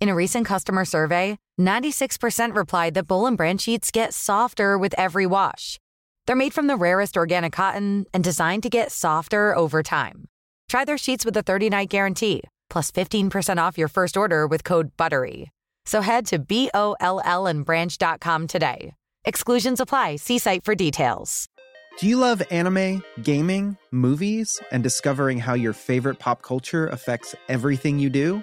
In a recent customer survey, 96% replied that Boll and Branch sheets get softer with every wash. They're made from the rarest organic cotton and designed to get softer over time. Try their sheets with a 30-night guarantee, plus 15% off your first order with code BUTTERY. So head to B-O-L-L and branch.com today. Exclusions apply. See site for details. Do you love anime, gaming, movies, and discovering how your favorite pop culture affects everything you do?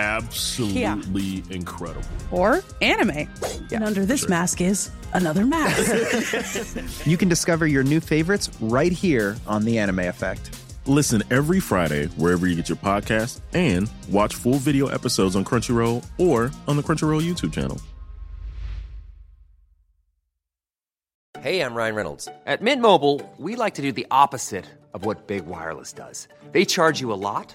absolutely Yeah. incredible. Or anime. and under this mask is another mask. you can discover your new favorites right here on The Anime Effect. Listen every Friday wherever you get your podcast and watch full video episodes on Crunchyroll or on the Crunchyroll YouTube channel. Hey, I'm Ryan Reynolds. At Mint Mobile, we like to do the opposite of what Big Wireless does. They charge you a lot,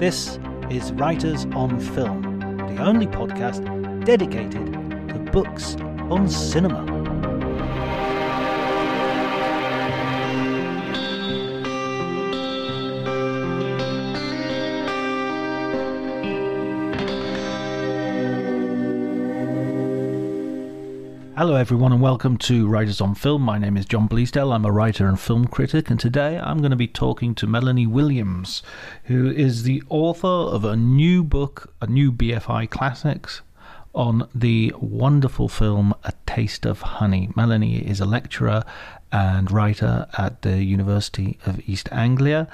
This is Writers on Film, the only podcast dedicated to books on cinema. Hello, everyone, and welcome to Writers on Film. My name is John Bleasdale. I'm a writer and film critic, and today I'm going to be talking to Melanie Williams, who is the author of a new book, a new BFI Classics, on the wonderful film A Taste of Honey. Melanie is a lecturer and writer at the University of East Anglia,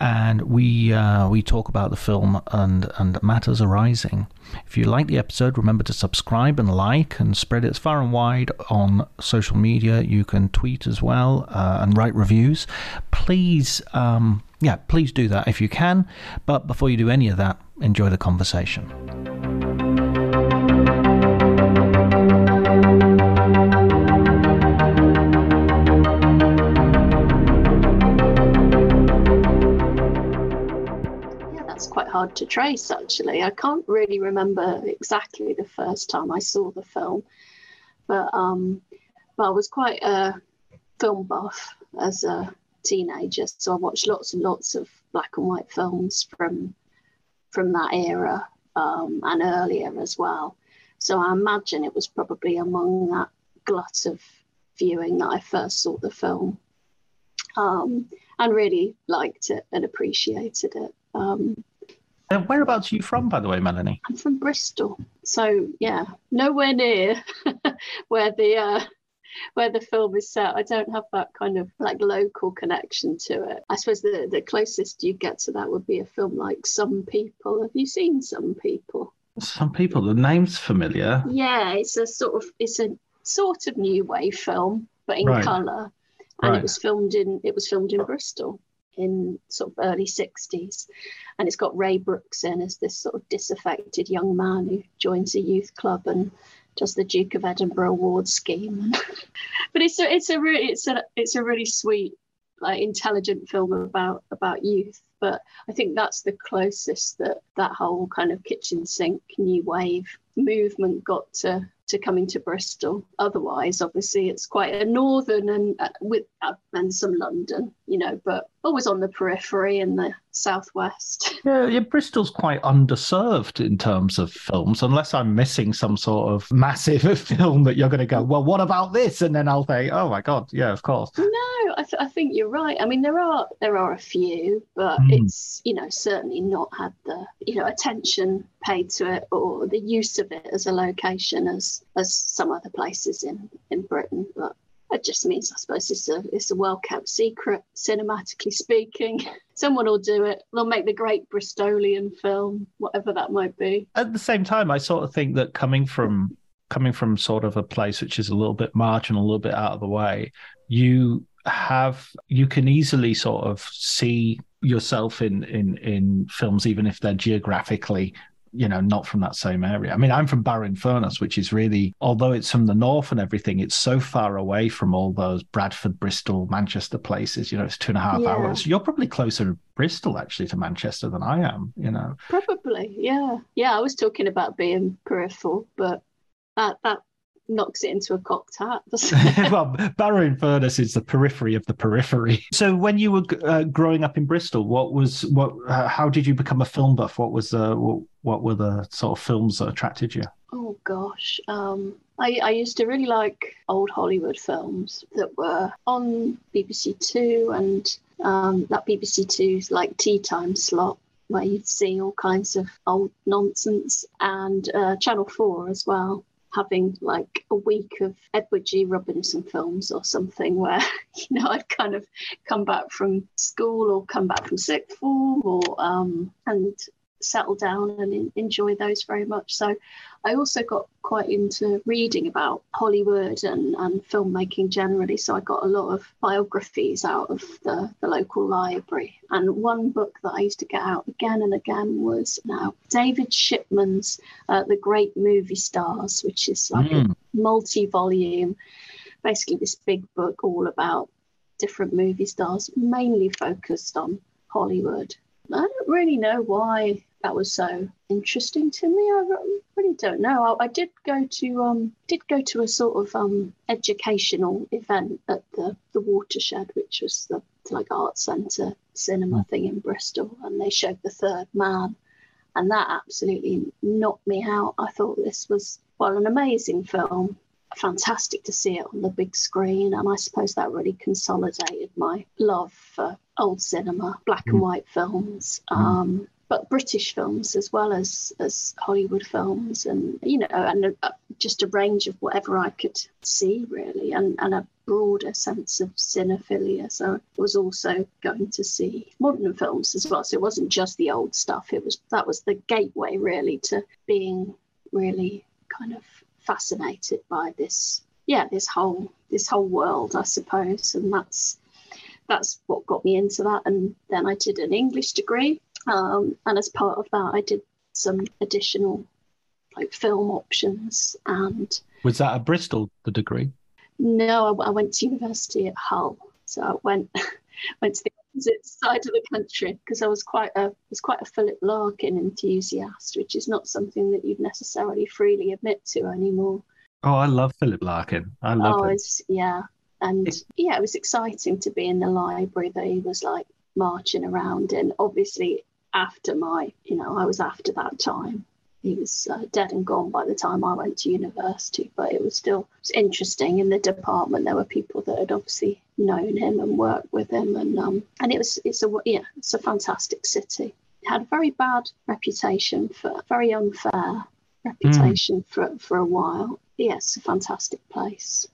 and we uh, we talk about the film and and matters arising. If you like the episode, remember to subscribe and like and spread it far and wide on social media. You can tweet as well uh, and write reviews. Please, um, yeah, please do that if you can. But before you do any of that, enjoy the conversation. That's quite hard to trace actually. I can't really remember exactly the first time I saw the film, but um, but I was quite a film buff as a teenager, so I watched lots and lots of black and white films from from that era um, and earlier as well. So I imagine it was probably among that glut of viewing that I first saw the film um, and really liked it and appreciated it. Um, Whereabouts are you from, by the way, Melanie? I'm from Bristol, so yeah, nowhere near where the uh, where the film is set. I don't have that kind of like local connection to it. I suppose the the closest you get to that would be a film like Some People. Have you seen Some People? Some people, the name's familiar. Yeah, it's a sort of it's a sort of new wave film, but in Right. colour, and Right. it was filmed in it was filmed in Bristol in sort of early 60s and it's got ray brooks in as this sort of disaffected young man who joins a youth club and does the duke of edinburgh award scheme. But it's a it's a really it's a it's a really sweet like intelligent film about about youth. But i think that's the closest that that whole kind of kitchen sink new wave movement got to to coming to Bristol. Otherwise, obviously, it's quite a northern and uh, with uh, and some London, you know, but always on the periphery in the southwest. Yeah, yeah, Bristol's quite underserved in terms of films, unless I'm missing some sort of massive film that you're going to go, well, what about this? And then I'll say, oh my god, yeah, of course. No, I, th- I think you're right. I mean, there are there are a few, but mm. it's you know certainly not had the you know attention paid to it or the use of it as a location as as some other places in in Britain. But it just means, I suppose, it's a it's a well kept secret, cinematically speaking. Someone will do it. They'll make the great Bristolian film, whatever that might be. At the same time, I sort of think that coming from coming from sort of a place which is a little bit marginal, a little bit out of the way, you have you can easily sort of see yourself in in in films even if they're geographically you know, not from that same area. I mean, I'm from Barrow-in-Furness, which is really, although it's from the north and everything, it's so far away from all those Bradford, Bristol, Manchester places. You know, it's two and a half yeah. hours. You're probably closer to Bristol actually to Manchester than I am. You know, probably, yeah, yeah. I was talking about being peripheral, but that that knocks it into a cocked hat. well, Barrow-in-Furness is the periphery of the periphery. So, when you were uh, growing up in Bristol, what was what? Uh, how did you become a film buff? What was uh, what, what were the sort of films that attracted you? Oh gosh, um, I, I used to really like old Hollywood films that were on BBC Two and um, that BBC Two's like tea time slot where you'd see all kinds of old nonsense and uh, Channel 4 as well having like a week of Edward G. Robinson films or something where, you know, I'd kind of come back from school or come back from sixth form or, um, and settle down and enjoy those very much. So I also got quite into reading about Hollywood and, and filmmaking generally. So I got a lot of biographies out of the, the local library. And one book that I used to get out again and again was now David Shipman's uh, The Great Movie Stars, which is like mm. a multi volume, basically this big book all about different movie stars, mainly focused on Hollywood. I don't really know why that was so interesting to me. I really don't know. I, I did go to um, did go to a sort of um, educational event at the the Watershed, which was the like art centre cinema mm. thing in Bristol, and they showed The Third Man, and that absolutely knocked me out. I thought this was well an amazing film, fantastic to see it on the big screen, and I suppose that really consolidated my love for old cinema, black and mm. white films. Mm. Um, but British films as well as as Hollywood films, and you know, and a, just a range of whatever I could see really, and and a broader sense of cinephilia. So I was also going to see modern films as well. So it wasn't just the old stuff. It was that was the gateway really to being really kind of fascinated by this yeah this whole this whole world I suppose, and that's that's what got me into that. And then I did an English degree um, and as part of that, I did some additional like film options. And was that at Bristol, the degree? No, I, I went to university at Hull. So I went went to the opposite side of the country because I was quite a was quite a Philip Larkin enthusiast, which is not something that you'd necessarily freely admit to anymore. Oh, I love Philip Larkin. I love oh. Yeah, and yeah, it was exciting to be in the library that he was like marching around and Obviously, after my, you know, I was after that time. He was uh, dead and gone by the time I went to university, but it was still it was interesting. In the department, there were people that had obviously known him and worked with him, and um, and it was it's a yeah, it's a fantastic city. It had a very bad reputation for very unfair reputation mm. for for a while. Yes, yeah, a fantastic place.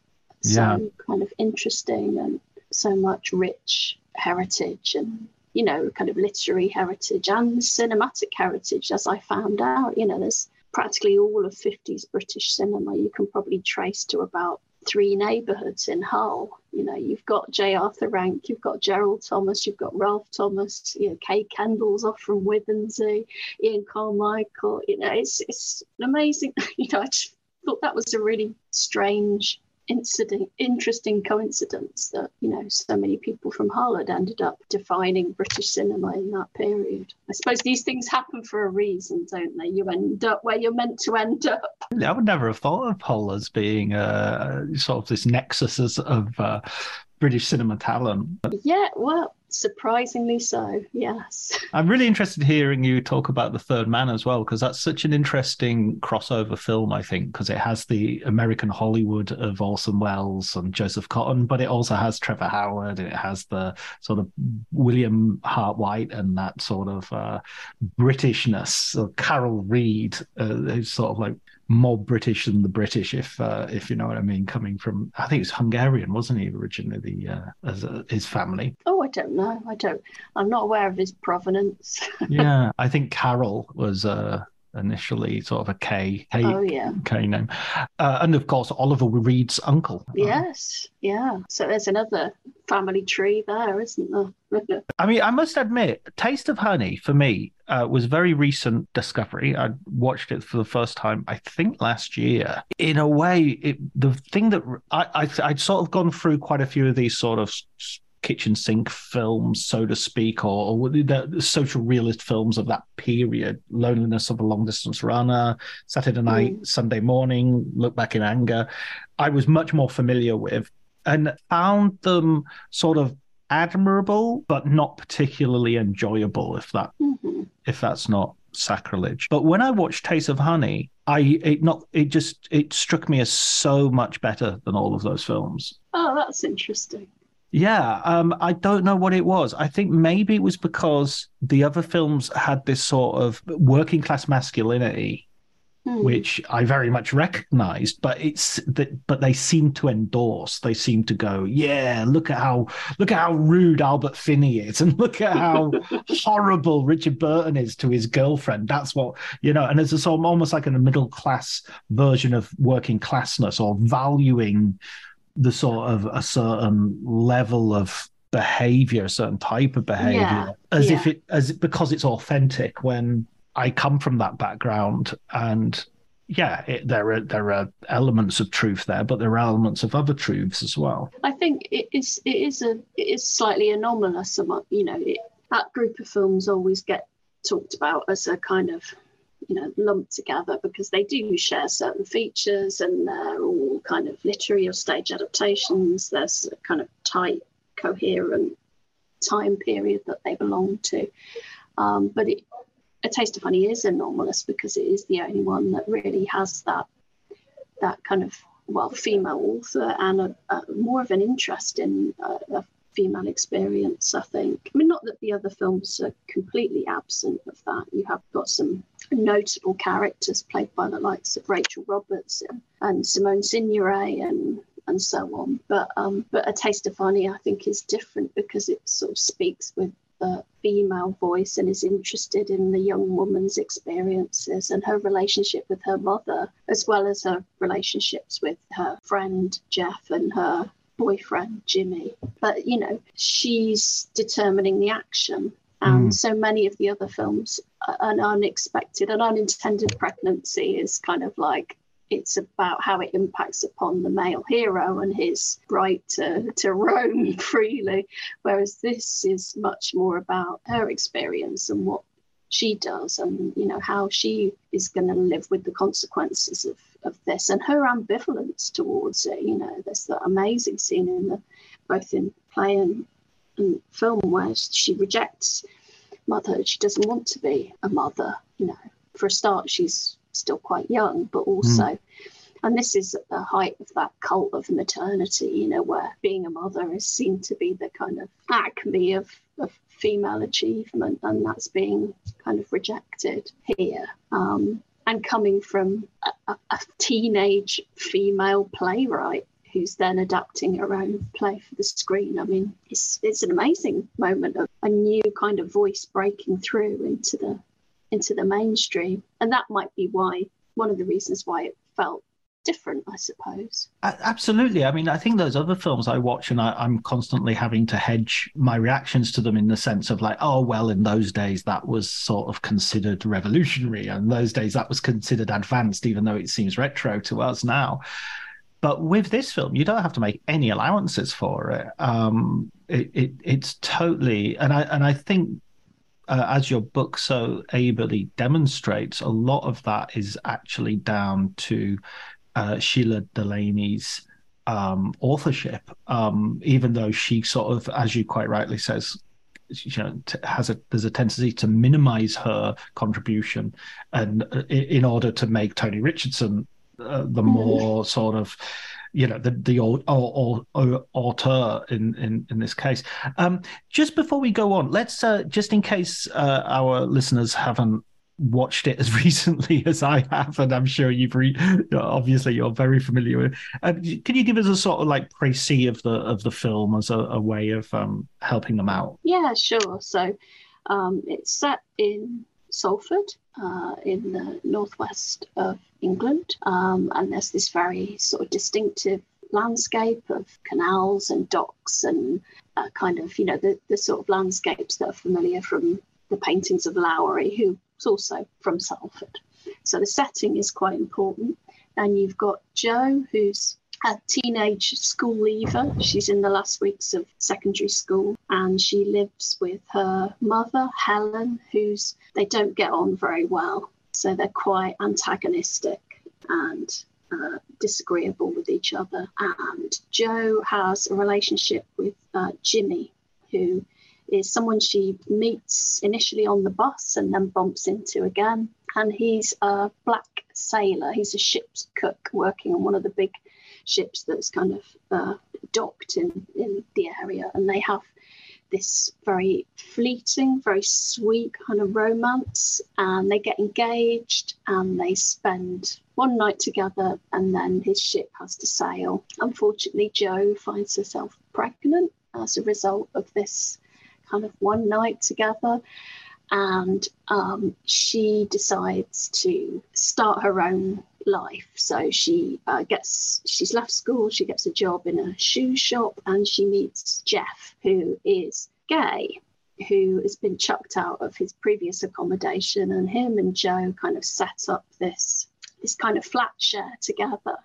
So yeah. kind of interesting and so much rich heritage and you know, kind of literary heritage and cinematic heritage, as I found out. You know, there's practically all of 50s British cinema you can probably trace to about three neighbourhoods in Hull. You know, you've got J. Arthur Rank, you've got Gerald Thomas, you've got Ralph Thomas, you know, Kay Kendall's off from Withernsea, Ian Carmichael. You know, it's it's amazing. You know, I just thought that was a really strange interesting coincidence that you know so many people from had ended up defining British cinema in that period. I suppose these things happen for a reason, don't they? You end up where you're meant to end up. I would never have thought of Hull as being uh, sort of this nexus of uh, British cinema talent. Yeah, well, surprisingly so, yes. I'm really interested hearing you talk about The Third Man as well, because that's such an interesting crossover film, I think, because it has the American Hollywood of Orson Welles and Joseph Cotten but it also has Trevor Howard, and it has the sort of Wilfrid Hyde White and that sort of uh, Britishness. So Carol Reed, uh, who's sort of like more British than the British, if uh, if you know what I mean. Coming from, I think it was Hungarian, wasn't he originally? The Uh, as a, his family. Oh, I don't know. I don't. I'm not aware of his provenance. yeah, I think Carol was uh, initially sort of a K. K oh yeah. K name, uh, and of course Oliver Reed's uncle. Yes, yeah. So there's another family tree there, isn't there? I mean, I must admit, Taste of Honey for me uh, was a very recent discovery. I watched it for the first time, I think, last year. In a way, it, the thing that I, I I'd sort of gone through quite a few of these sort of kitchen sink films, so to speak, or, or the, social realist films of that period. Loneliness of a Long Distance Runner, Saturday Night, mm. Sunday Morning, Look Back in Anger. I was much more familiar with and found them sort of admirable, but not particularly enjoyable. If that mm-hmm. if that's not sacrilege. But when I watched Taste of Honey, I it not it just it struck me as so much better than all of those films. Oh, that's interesting. Yeah, um, I don't know what it was. I think maybe it was because the other films had this sort of working class masculinity Hmm. which I very much recognized, but it's that but they seem to endorse. They seem to go, yeah, look at how look at how rude Albert Finney is, and look at how horrible Richard Burton is to his girlfriend. That's what you know, and it's a sort of almost like a middle class version of working classness or valuing the sort of a certain level of behavior, a certain type of behavior, yeah. as yeah. if it as because it's authentic when I come from that background, and yeah, it, there are there are elements of truth there, but there are elements of other truths as well. I think it is it is a it is slightly anomalous. You know, it, that group of films always get talked about as a kind of you know lumped together because they do share certain features and they're all kind of literary or stage adaptations. There's a kind of tight, coherent time period that they belong to. Um, but it, a Taste of Honey is anomalous because it is the only one that really has that that kind of well female author and a, a more of an interest in a, a female experience. I think. I mean, not that the other films are completely absent of that. You have got some notable characters played by the likes of Rachel Roberts and, Simone Signoret and and so on. But um, but a taste of honey, I think, is different because it sort of speaks with the female voice and is interested in the young woman's experiences and her relationship with her mother, as well as her relationships with her friend Geoff and her boyfriend Jimmy. But, you know, she's determining the action. And mm. so many of the other films, an unexpected, an unintended pregnancy is kind of like it's about how it impacts upon the male hero and his right to, to roam freely. Whereas this is much more about her experience and what she does and you know how she is going to live with the consequences of, of this and her ambivalence towards it you know there's that amazing scene in the both in play and, and film where she rejects mother she doesn't want to be a mother you know for a start she's still quite young, but also, mm. and this is at the height of that cult of maternity, you know, where being a mother is seen to be the kind of acme of, of female achievement, and that's being kind of rejected here. Um, and coming from a, a teenage female playwright who's then adapting her own play for the screen. I mean, it's it's an amazing moment of a new kind of voice breaking through into the into the mainstream. And that might be why, one of the reasons why it felt different, I suppose. Absolutely. I mean, I think those other films I watch and I, am constantly having to hedge my reactions to them in the sense of like, oh, well, in those days that was sort of considered revolutionary. And those days that was considered advanced, even though it seems retro to us now. But with this film, you don't have to make any allowances for it. Um, it, it it's totally, and I and I think uh, as your book so ably demonstrates, a lot of that is actually down to uh, Shelagh Delaney's um, authorship. Um, even though she sort of, as you quite rightly says, you know has a there's a tendency to minimize her contribution and uh, in order to make Tony Richardson uh, the mm. more sort of you know the the old or, or, auteur in, in in this case. Um, just before we go on, let's uh, just in case uh, our listeners haven't watched it as recently as I have, and I'm sure you've re- obviously you're very familiar with. Uh, can you give us a sort of like précis of the of the film as a, a way of um, helping them out? Yeah, sure. So um, it's set in Salford, uh, in the northwest of England, um, and there's this very sort of distinctive landscape of canals and docks and uh, kind of you know the, the sort of landscapes that are familiar from the paintings of Lowry, who was also from Salford. So the setting is quite important. And you've got Jo, who's a teenage school leaver. She's in the last weeks of secondary school and she lives with her mother, Helen, who's they don't get on very well. So they're quite antagonistic and uh, disagreeable with each other. And Jo has a relationship with uh, Jimmy, who is someone she meets initially on the bus and then bumps into again. And he's a black sailor. He's a ship's cook working on one of the big ships that's kind of uh, docked in, in the area. And they have this very fleeting, very sweet kind of romance. And they get engaged and they spend one night together and then his ship has to sail. Unfortunately, Jo finds herself pregnant as a result of this kind of one night together. And um, she decides to start her own life. So she uh, gets, she's left school, she gets a job in a shoe shop, and she meets Geoff, who is gay, who has been chucked out of his previous accommodation. And him and Jo kind of set up this this kind of flat share together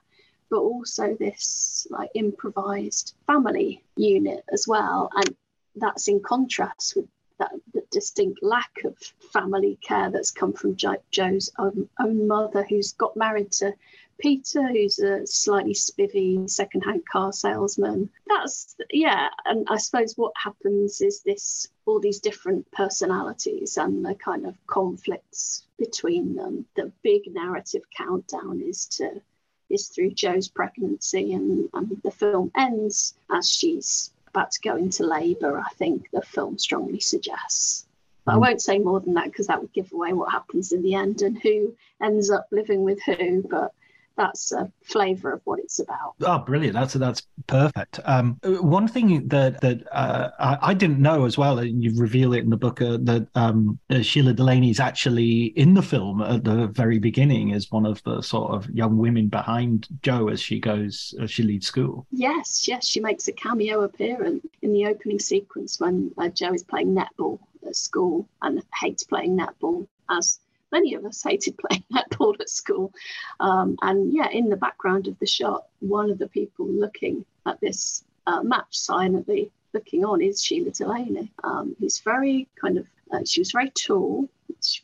but also this like improvised family unit as well and that's in contrast with that, distinct lack of family care that's come from jo- Jo's own, own mother, who's got married to Peter, who's a slightly spivvy secondhand car salesman. That's, yeah. And I suppose what happens is this all these different personalities and the kind of conflicts between them. The big narrative countdown is to is through Jo's pregnancy, and, and the film ends as she's about to go into labour, I think the film strongly suggests. But I mm. won't say more than that because that would give away what happens in the end and who ends up living with who. But that's a flavour of what it's about. Oh, brilliant! That's that's perfect. Um, one thing that that uh, I, I, didn't know as well, and you reveal it in the book, uh, that um, uh, Shelagh Delaney is actually in the film at the very beginning as one of the sort of young women behind Jo as she goes as she leaves school. Yes, yes, she makes a cameo appearance in the opening sequence when uh, Jo is playing netball at school and hates playing netball as many of us hated playing that netball at school. Um, and yeah, in the background of the shot, one of the people looking at this uh, match silently looking on is Shelagh Delaney, um, very kind of, uh, she was very tall,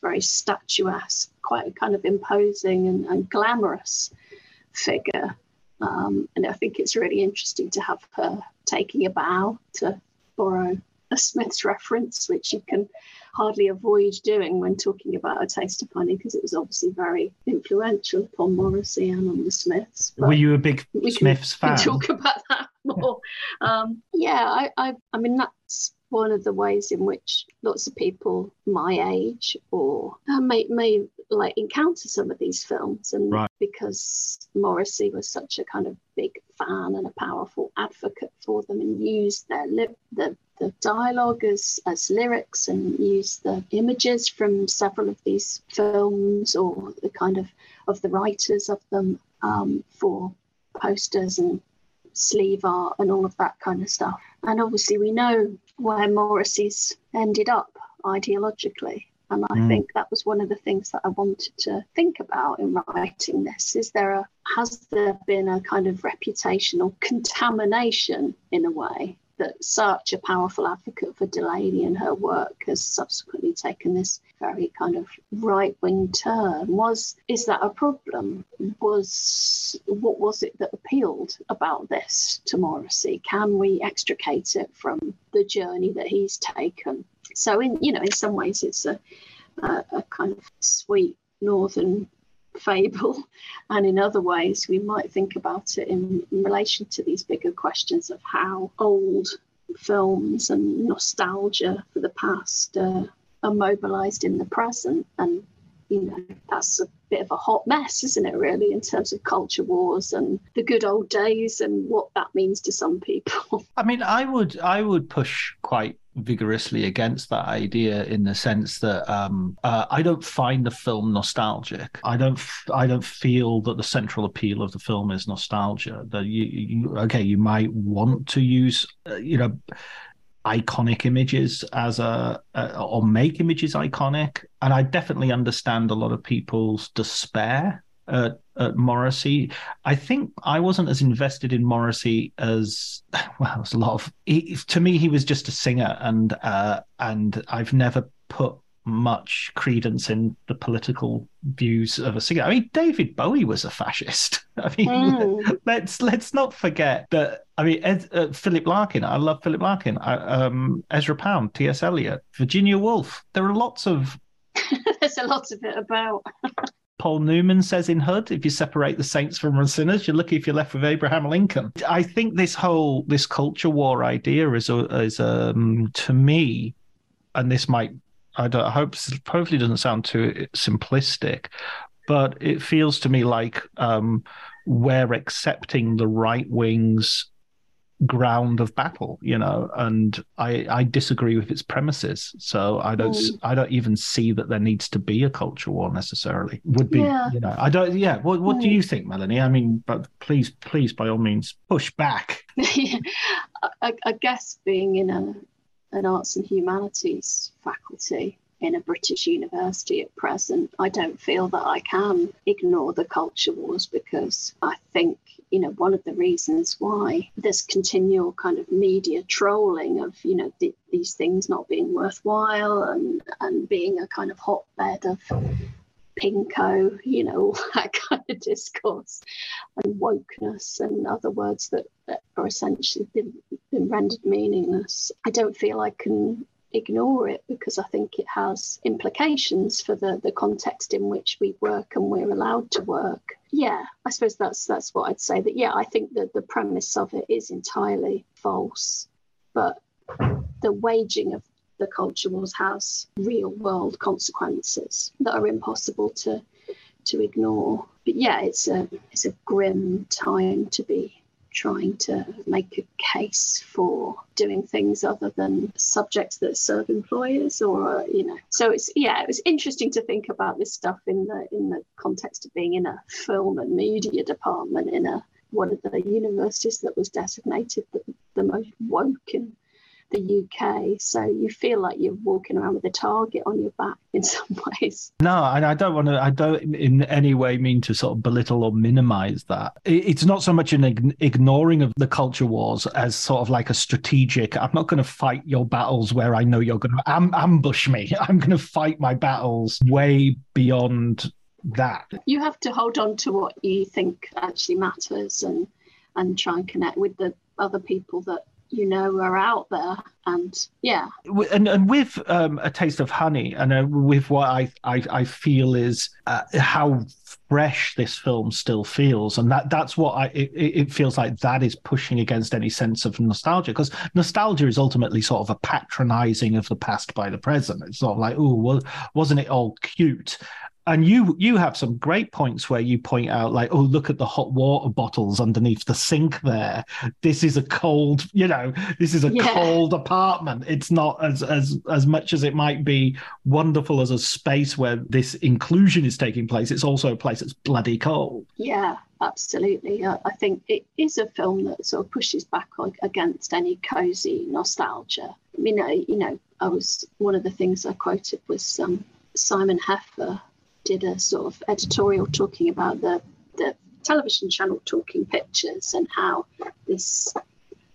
very statuesque, quite a kind of imposing and, and glamorous figure. Um, and I think it's really interesting to have her taking a bow to borrow a Smiths reference, which you can hardly avoid doing when talking about a taste of honey because it was obviously very influential upon Morrissey and on the Smiths. But Were you a big Smiths fan? We talk about that more. um, yeah, I, I, I mean that's one of the ways in which lots of people my age or uh, may, may like encounter some of these films and right. because morrissey was such a kind of big fan and a powerful advocate for them and used their lip the the dialogue as, as lyrics and use the images from several of these films or the kind of of the writers of them um, for posters and sleeve art and all of that kind of stuff. And obviously, we know where Morrissey's ended up ideologically. And I Mm. think that was one of the things that I wanted to think about in writing this. Is there a has there been a kind of reputational contamination in a way that such a powerful advocate for Delaney and her work has subsequently taken this very kind of right wing turn? Was is that a problem? Was what was it that appealed about this to Morrissey? Can we extricate it from the journey that he's taken? So in you know in some ways it's a a, a kind of sweet northern fable. And in other ways we might think about it in, relation to these bigger questions of how old films and nostalgia for the past uh, are mobilized in the present. And you know that's a bit of a hot mess isn't it really in terms of culture wars and the good old days and what that means to some people. I mean, I would I would push quite vigorously against that idea in the sense that um, uh, I don't find the film nostalgic. I don't f- I don't feel that the central appeal of the film is nostalgia. That you, you okay, you might want to use uh, you know iconic images as a, a or make images iconic, and I definitely understand a lot of people's despair at, at Morrissey. I think I wasn't as invested in Morrissey as well. It was a lot of he, to me. He was just a singer, and uh, and I've never put much credence in the political views of a singer. I mean, David Bowie was a fascist. I mean, Mm. let's let's not forget that. I mean, Ed, uh, Philip Larkin. I love Philip Larkin. I, um, Ezra Pound, T.S. Eliot, Virginia Woolf. There are lots of there's a lot of it about Paul Newman says in Hud, if you separate the saints from the sinners, you're lucky if you're left with Abraham Lincoln. I think this whole this culture war idea is is um to me, and this might I don't I hope hopefully doesn't sound too simplistic, but it feels to me like um we're accepting the right wing's ground of battle you know and i i disagree with its premises so i don't Mm. i don't even see that there needs to be a culture war necessarily would be Yeah. you know i don't yeah what what do Mm. you think melanie i mean but please please by all means push back I, I guess being in a an arts and humanities faculty in a British university at present, I don't feel that I can ignore the culture wars because I think, you know, one of the reasons why this continual kind of media trolling of, you know, th- these things not being worthwhile and, and being a kind of hotbed of pinko, you know, that kind of discourse and wokeness and other words that, that are essentially been, been rendered meaningless. I don't feel I can ignore it because I think it has implications for the, the context in which we work and we're allowed to work. Yeah, I suppose that's that's what I'd say. That yeah, I think that the premise of it is entirely false, but the waging of the culture wars has real world consequences that are impossible to to ignore. But yeah, it's a it's a grim time to be trying to make a case for doing things other than subjects that serve employers or uh, you know. So it's yeah it was interesting to think about this stuff in the in the context of being in a film and media department in a one of the universities that was designated the, the most woke in the UK. So you feel like you're walking around with a target on your back in some ways. No, and I don't want to. I don't in any way mean to sort of belittle or minimize that. It- It's not so much an ign- ignoring of the culture wars as sort of like a strategic. I'm not going to fight your battles where I know you're going to am- ambush me. I'm going to fight my battles way beyond that. You have to hold on to what you think actually matters and and try and connect with the other people that you know are out there. And yeah, and and with um, a taste of honey, and uh, with what I I, I feel is uh, how fresh this film still feels, and that that's what I it, it it feels like that is pushing against any sense of nostalgia because nostalgia is ultimately sort of a patronizing of the past by the present. It's sort of like, oh, well, wasn't it all cute? And you you have some great points where you point out like, oh, look at the hot water bottles underneath the sink there. This is a cold, you know, this is a Yeah. cold apartment. It's not as as as much as it might be wonderful as a space where this inclusion is taking place. It's also a place that's bloody cold. yeah, absolutely. I, I think it is a film that sort of pushes back against any cozy nostalgia. I mean, I, you know, I was one of the things I quoted was um, Simon Heffer did a sort of editorial talking about the the television channel Talking Pictures and how this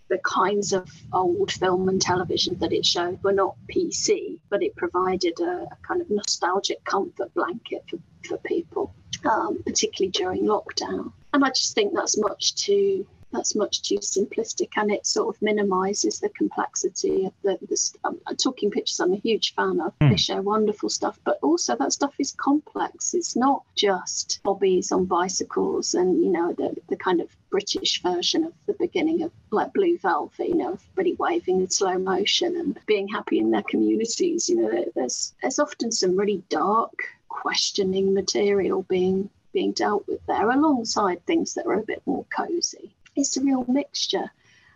the kinds of old film and television that it showed were not PC, but it provided a, a kind of nostalgic comfort blanket for, for people, um, particularly during lockdown. And I just think that's much too that's much too simplistic and it sort of minimizes the complexity of the, the um, talking pictures i'm a huge fan of. Mm. they show wonderful stuff but also that stuff is complex. It's not just bobbies on bicycles and you know the, the kind of british version of the beginning of like blue velvet you know everybody waving in slow motion and being happy in their communities. You know there's there's often some really dark questioning material being being dealt with there alongside things that are a bit more cozy it's a real mixture.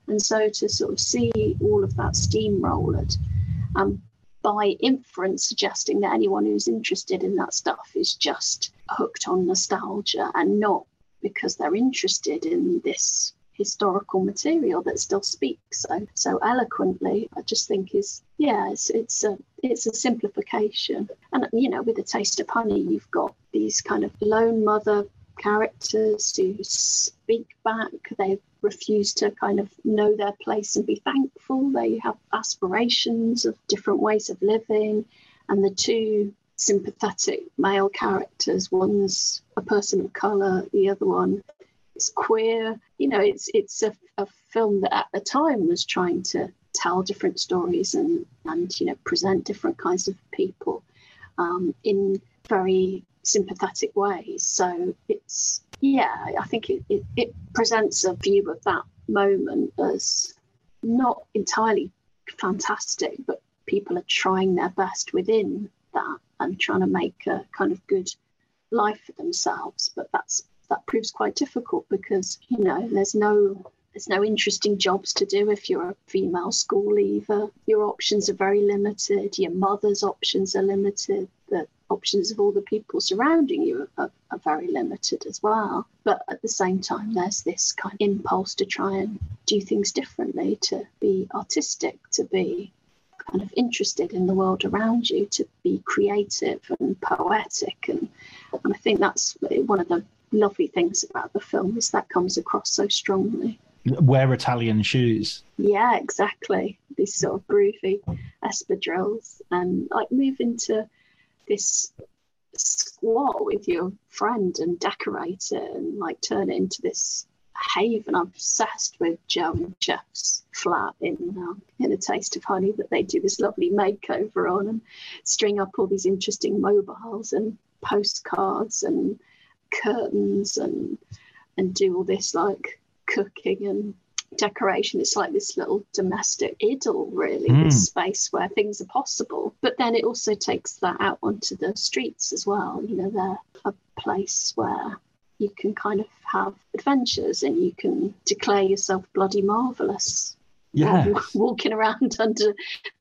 And so to sort of see all of that steamrolled um, by inference, suggesting that anyone who's interested in that stuff is just hooked on nostalgia and not because they're interested in this historical material that still speaks so so eloquently i just think is yeah it's it's a it's a simplification and you know with a taste of honey you've got these kind of lone mother characters who speak back. They refuse to kind of know their place and be thankful. They have aspirations of different ways of living. And the two sympathetic male characters one's a person of color, the other one is queer. You know, it's, it's a, a film that at the time was trying to tell different stories and, and you know, present different kinds of people um, in very sympathetic ways. So it's, yeah, I think it, it, it presents a view of that moment as not entirely fantastic, but people are trying their best within that and trying to make a kind of good life for themselves. But that's that proves quite difficult because you know there's no there's no interesting jobs to do if you're a female school leaver. Your options are very limited. Your mother's options are limited. The options of all the people surrounding you are, are, very limited as well. But at the same time, there's this kind of impulse to try and do things differently, to be artistic, to be kind of interested in the world around you, to be creative and poetic. And, and I think that's one of the lovely things about the film is that comes across so strongly wear Italian shoes. Yeah, exactly. These sort of groovy espadrilles and like move into this squat with your friend and decorate it and like turn it into this haven. I'm obsessed with Jo and Geoff's flat in um, in a taste of honey that they do this lovely makeover on and string up all these interesting mobiles and postcards and curtains and and do all this like cooking and decoration. It's like this little domestic idyll, really, mm. this space where things are possible. But then it also takes that out onto the streets as well. You know, they're a place where you can kind of have adventures and you can declare yourself bloody marvelous. Yeah. Walking around under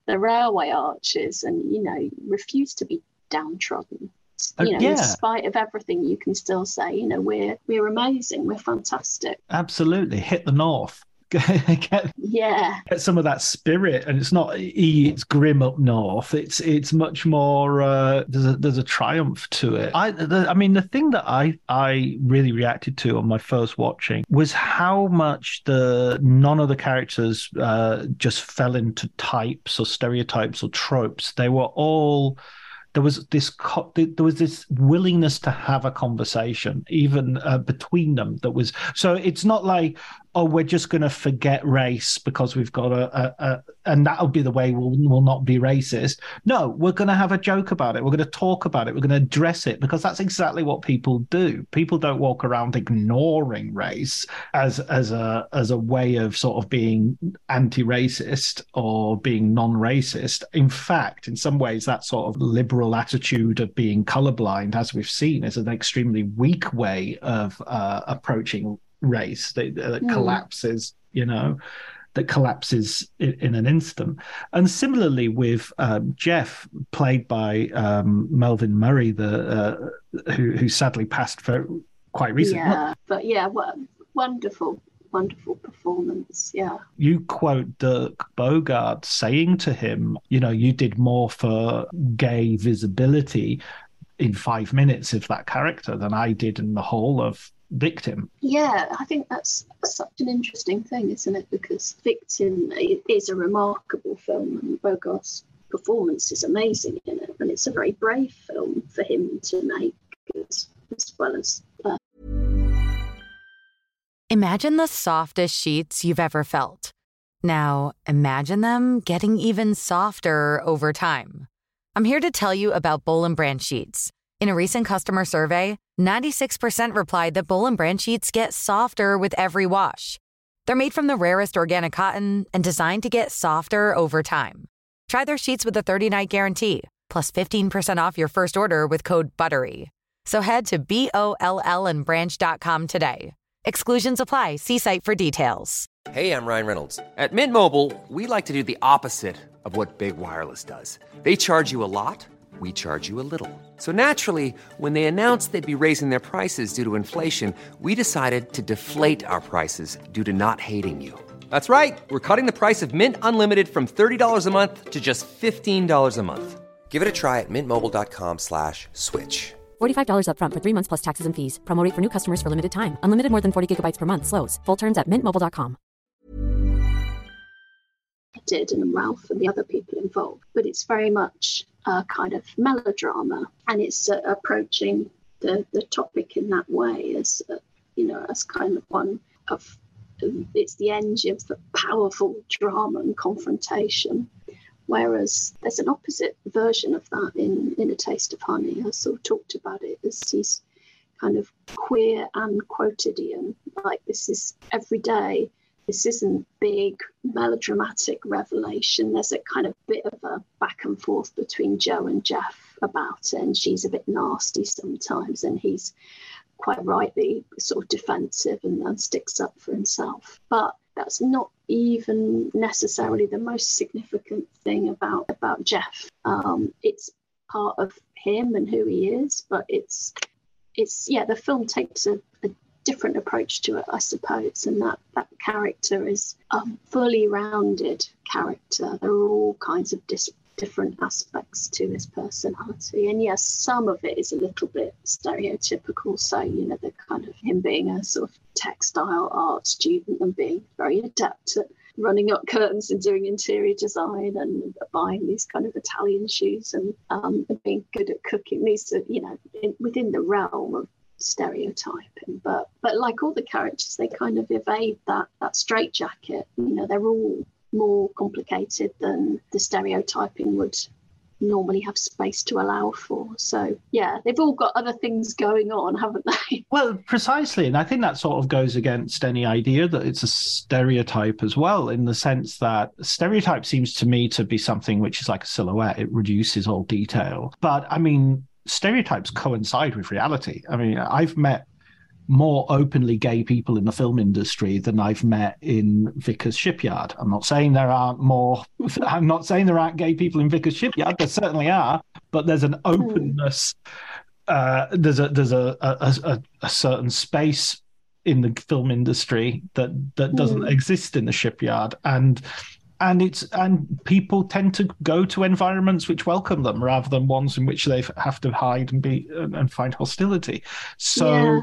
the railway arches and, you know, refuse to be downtrodden. Uh, you know, yeah. in spite of everything, you can still say, you know, we're we're amazing, we're fantastic. Absolutely, hit the north. get, yeah. get some of that spirit and it's not it's grim up north. It's it's much more uh, there's a there's a triumph to it. I the, i mean the thing that i i really reacted to on my first watching was how much the none of the characters uh, just fell into types or stereotypes or tropes. They were all there was this there was this willingness to have a conversation even uh, between them that was so it's not like oh, we're just going to forget race because we've got a, a, a and that'll be the way we'll, we'll not be racist. No, we're going to have a joke about it. We're going to talk about it. We're going to address it because that's exactly what people do. People don't walk around ignoring race as as a as a way of sort of being anti-racist or being non-racist. In fact, in some ways, that sort of liberal attitude of being colorblind, as we've seen, is an extremely weak way of uh, approaching race that, that mm. collapses, you know, that collapses in, in, an instant. And similarly with um, Geoff, played by um, Melvin Murray, the uh, who, who sadly passed for quite recently. Yeah, but yeah, wonderful wonderful performance. Yeah. You quote Dirk Bogarde saying to him, you know, you did more for gay visibility in five minutes of that character than I did in the whole of Victim. Yeah, I think that's such an interesting thing, isn't it? Because Victim is a remarkable film, and Bogarde's performance is amazing in it, and it's a very brave film for him to make as, as well as. Uh... Imagine the softest sheets you've ever felt. Now, imagine them getting even softer over time. I'm here to tell you about Boll and Branch sheets. In a recent customer survey, 96% replied that Boll and Branch sheets get softer with every wash. They're made from the rarest organic cotton and designed to get softer over time. Try their sheets with a 30-night guarantee, plus 15% off your first order with code BUTTERY. So head to B-O-L-L and branch.com today. Exclusions apply. See site for details. Hey, I'm Ryan Reynolds. At Mint Mobile, we like to do the opposite of what Big Wireless does. They charge you a lot we charge you a little. So naturally, when they announced they'd be raising their prices due to inflation, we decided to deflate our prices due to not hating you. That's right. We're cutting the price of Mint Unlimited from $30 a month to just $15 a month. Give it a try at mintmobile.com slash switch. $45 upfront for three months plus taxes and fees. Promote for new customers for limited time. Unlimited more than 40 gigabytes per month. Slows. Full terms at mintmobile.com. Did and Ralph and the other people involved. But it's very much a kind of melodrama, and it's uh, approaching the, the topic in that way as uh, you know as kind of one of um, it's the engine of the powerful drama and confrontation. Whereas there's an opposite version of that in, in A Taste of Honey. I sort of talked about it as he's kind of queer and quotidian. Like this is every day this isn't big melodramatic revelation. There's a kind of bit of a back and forth between Jo and Geoff about it, and she's a bit nasty sometimes, and he's quite rightly sort of defensive and, and sticks up for himself. But that's not even necessarily the most significant thing about about Geoff. Um, it's part of him and who he is, but it's it's yeah. The film takes a, a different approach to it, I suppose. And that that character is a fully rounded character. There are all kinds of dis- different aspects to his personality. And yes, some of it is a little bit stereotypical. So, you know, the kind of him being a sort of textile art student and being very adept at running up curtains and doing interior design and buying these kind of Italian shoes and, um, being good at cooking. These are, you know, in, within the realm of stereotyping but but like all the characters they kind of evade that that straitjacket you know they're all more complicated than the stereotyping would normally have space to allow for. So, yeah, they've all got other things going on, haven't they? Well, precisely. And I think that sort of goes against any idea that it's a stereotype as well, in the sense that stereotype seems to me to be something which is like a silhouette, it reduces all detail. But I mean, stereotypes coincide with reality. I mean, I've met more openly gay people in the film industry than I've met in Vickers Shipyard. I'm not saying there aren't more. I'm not saying there aren't gay people in Vickers Shipyard. There certainly are, but there's an openness. Uh, there's a there's a a, a a, certain space in the film industry that that doesn't mm. exist in the shipyard, and and it's and people tend to go to environments which welcome them rather than ones in which they have to hide and be and find hostility. So yeah.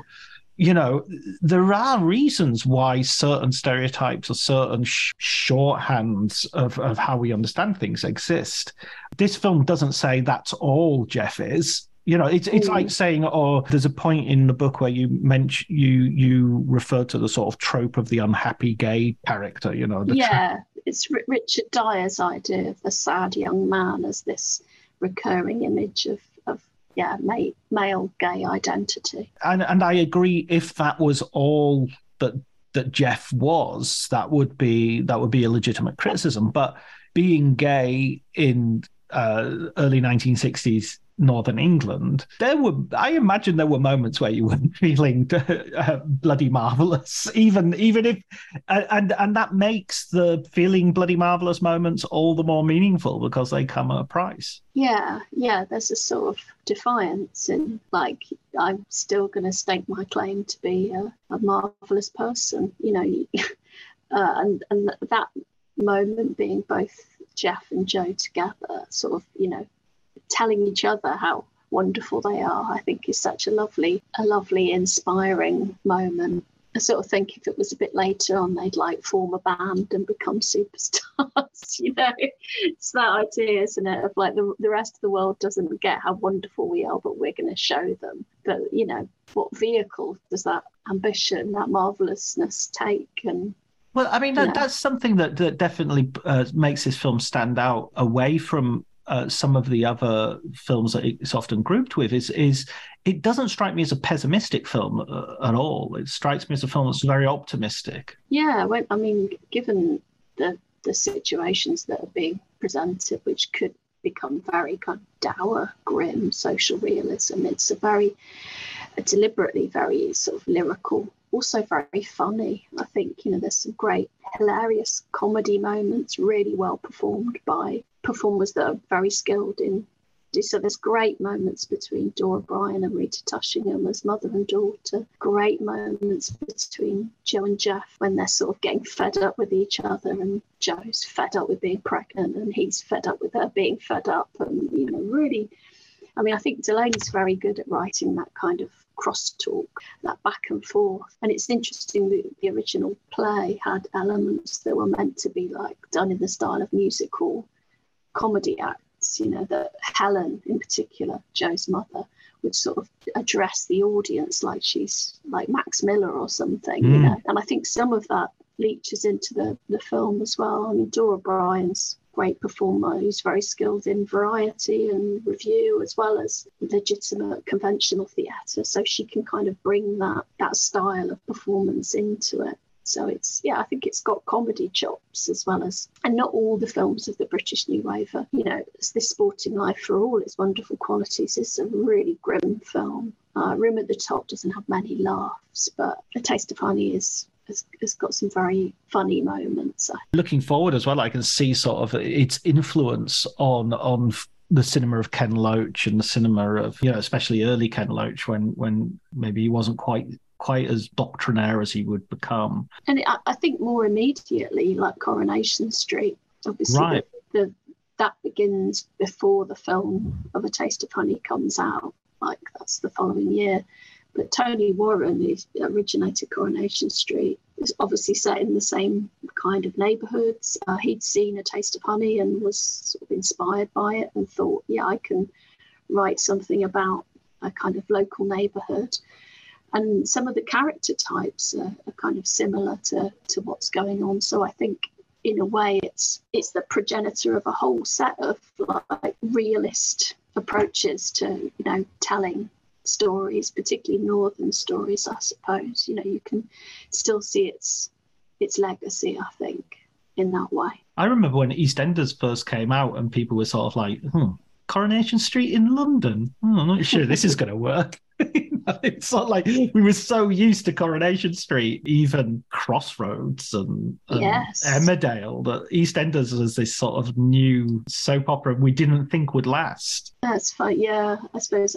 you know there are reasons why certain stereotypes or certain sh- shorthands of, of how we understand things exist. This film doesn't say that's all Geoff is you know it's it's like mm. saying oh there's a point in the book where you mention you you refer to the sort of trope of the unhappy gay character you know yeah it's R- Richard Dyer's idea of the sad young man as this recurring image of, of yeah, ma- male gay identity. And and I agree. If that was all that that Geoff was, that would be that would be a legitimate criticism. But being gay in uh, early 1960s northern England, there were I imagine there were moments where you weren't feeling uh, bloody marvelous, even even if and and that makes the feeling bloody marvelous moments all the more meaningful because they come at a price. Yeah, yeah. There's a sort of defiance in like I'm still going to stake my claim to be a, a marvelous person, you know, uh, and and that moment being both Geoff and Jo together, sort of, you know, telling each other how wonderful they are, I think is such a lovely, a lovely, inspiring moment. I sort of think if it was a bit later on, they'd like form a band and become superstars. you know, it's that idea, isn't it? Of like the, the rest of the world doesn't get how wonderful we are, but we're going to show them. But, you know, what vehicle does that ambition, that marvelousness take? And well, I mean, that, that's something that, that definitely uh, makes this film stand out away from uh, some of the other films that it's often grouped with. Is is it doesn't strike me as a pessimistic film uh, at all. It strikes me as a film that's very optimistic. Yeah, I mean, given the the situations that are being presented, which could become very kind of dour, grim social realism, it's a very a deliberately very sort of lyrical also very funny. I think, you know, there's some great, hilarious comedy moments, really well performed by performers that are very skilled in. So there's great moments between Dora Bryan and Rita Tushingham as mother and daughter. Great moments between Jo and Geoff when they're sort of getting fed up with each other, and Jo's fed up with being pregnant, and he's fed up with her being fed up, and you know, really. I mean, I think Delaney's very good at writing that kind of crosstalk, that back and forth. And it's interesting that the original play had elements that were meant to be like done in the style of musical comedy acts, you know, that Helen in particular, Jo's mother, would sort of address the audience like she's like Max Miller or something, mm. you know. And I think some of that leeches into the, the film as well. I mean, Dora Bryan's great performer who's very skilled in variety and revue as well as legitimate conventional theatre. So she can kind of bring that that style of performance into it. So it's yeah, I think it's got comedy chops as well as and not all the films of the British New Wave you know, this sporting life for all its wonderful qualities. is a really grim film. Uh, Room at the Top doesn't have many laughs, but A Taste of Honey is has, has got some very funny moments. Looking forward as well, I can see sort of its influence on on the cinema of Ken Loach and the cinema of you know especially early Ken Loach when when maybe he wasn't quite quite as doctrinaire as he would become. And I, I think more immediately, like Coronation Street, obviously right. the, the that begins before the film of A Taste of Honey comes out. Like that's the following year. But Tony Warren, who originated Coronation Street, is obviously set in the same kind of neighborhoods. Uh, he'd seen A Taste of Honey and was sort of inspired by it and thought, yeah, I can write something about a kind of local neighborhood. And some of the character types are, are kind of similar to, to what's going on. So I think in a way it's it's the progenitor of a whole set of like realist approaches to you know telling stories, particularly northern stories, I suppose. You know, you can still see its its legacy, I think, in that way. I remember when EastEnders first came out, and people were sort of like, "Hmm, Coronation Street in London. Hmm, I'm not sure this is going to work." it's not like we were so used to Coronation Street, even Crossroads and, and yes. Emmerdale, that EastEnders was this sort of new soap opera we didn't think would last. That's fine. Yeah, I suppose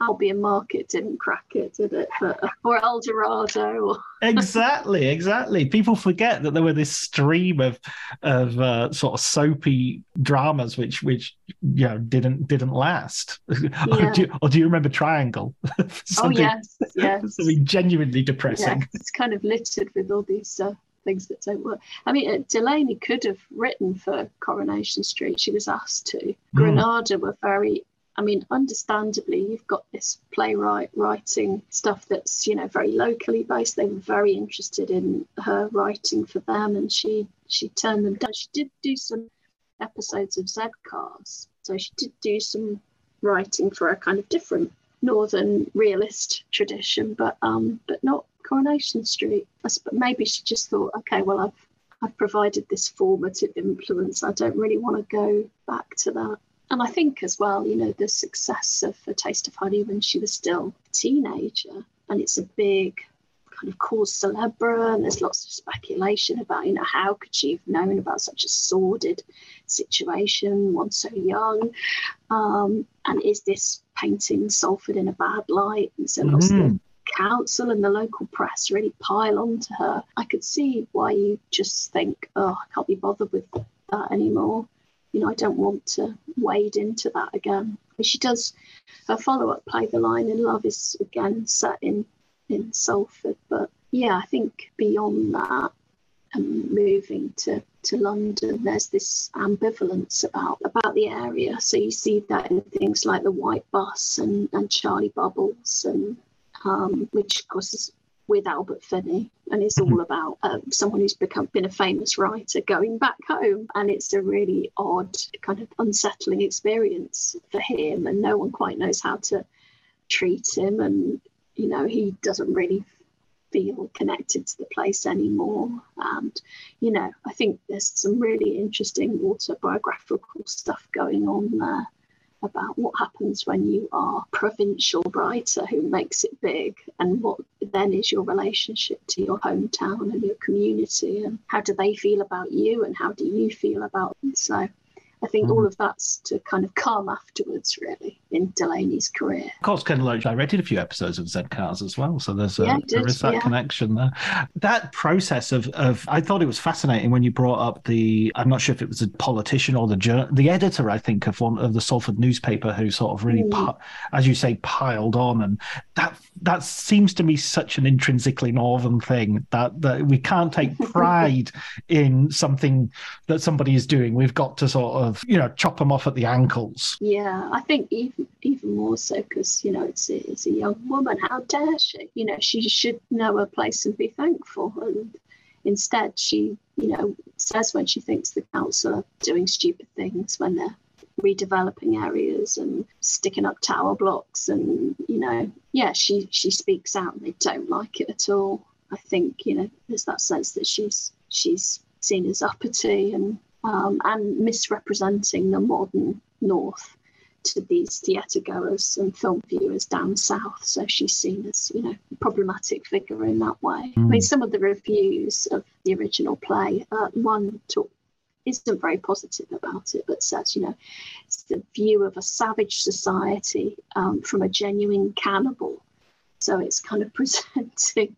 Albion Market didn't crack it, did it? But, or El Dorado. exactly, exactly. People forget that there were this stream of of uh, sort of soapy dramas which which you know didn't didn't last. Yeah. or, do you, or, do you, remember Triangle? oh yes, yes. Something genuinely depressing. Yeah, it's kind of littered with all these. Uh, things that don't work. I mean, uh, Delaney could have written for Coronation Street. She was asked to. Mm. Granada were very I mean, understandably, you've got this playwright writing stuff that's, you know, very locally based. They were very interested in her writing for them, and she she turned them down. She did do some episodes of Z Cars, so she did do some writing for a kind of different northern realist tradition, but um, but not Coronation Street. But maybe she just thought, okay, well, I've I've provided this formative influence. I don't really want to go back to that and I think as well, you know, the success of A Taste of Honey when she was still a teenager, and it's a big kind of cause celebre, and there's lots of speculation about, you know, how could she have known about such a sordid situation, one so young, um, and is this painting Salford in a bad light? And so lots mm-hmm. of the council and the local press really pile onto her. I could see why you just think, oh, I can't be bothered with that anymore. You know, I don't want to wade into that again. She does her follow up play, The Lion in Love, is again set in, in Salford. But yeah, I think beyond that, and moving to, to London, there's this ambivalence about about the area. So you see that in things like the White Bus and, and Charlie Bubbles, and um, which of course is with Albert Finney, and it's all mm-hmm. about um, someone who's become been a famous writer going back home, and it's a really odd, kind of unsettling experience for him, and no one quite knows how to treat him, and you know he doesn't really feel connected to the place anymore. And you know, I think there's some really interesting autobiographical stuff going on there about what happens when you are provincial writer who makes it big and what then is your relationship to your hometown and your community and how do they feel about you and how do you feel about them? So I think mm. all of that's to kind of come afterwards, really, in Delaney's career. Of course, Ken Loach directed a few episodes of Z Cars as well, so there's a, yeah, did, there is that yeah. connection there. That process of, of I thought it was fascinating when you brought up the I'm not sure if it was a politician or the the editor, I think, of one of the Salford newspaper who sort of really, mm. as you say, piled on, and that that seems to me such an intrinsically northern thing that that we can't take pride in something that somebody is doing. We've got to sort of of you know chop them off at the ankles. Yeah, I think even even more so because you know it's a, it's a young woman. How dare she? You know she should know her place and be thankful. And instead, she you know says when she thinks the council are doing stupid things when they're redeveloping areas and sticking up tower blocks and you know yeah she she speaks out and they don't like it at all i think you know there's that sense that she's she's seen as uppity and um, and misrepresenting the modern North to these theatre goers and film viewers down south. So she's seen as, you know, a problematic figure in that way. Mm. I mean, some of the reviews of the original play, uh, one talk isn't very positive about it, but says, you know, it's the view of a savage society um, from a genuine cannibal. So it's kind of presenting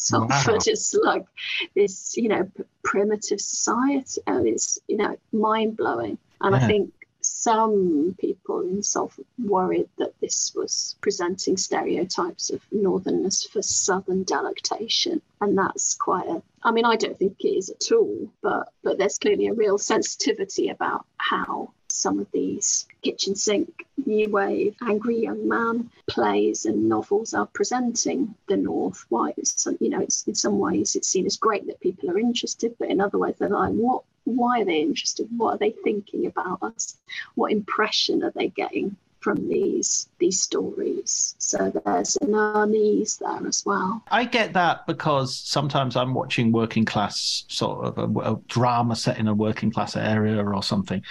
Salford wow. is like this, you know, primitive society, and it's you know mind blowing. And yeah. I think some people in Salford worried that this was presenting stereotypes of northernness for southern delectation, and that's quite a. I mean, I don't think it is at all, but but there's clearly a real sensitivity about how some of these kitchen sink, new wave, angry young man plays and novels are presenting the North. Why, it's, you know, it's in some ways it's seen as great that people are interested, but in other ways they're like, what? Why are they interested? What are they thinking about us? What impression are they getting from these these stories. So there's an unease there as well. I get that because sometimes I'm watching working class sort of a, a, drama set in a working class area or something,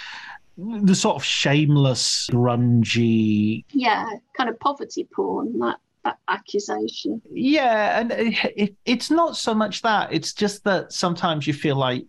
the sort of shameless, grungy. Yeah, kind of poverty porn, that, that accusation. Yeah, and it, it, it's not so much that, it's just that sometimes you feel like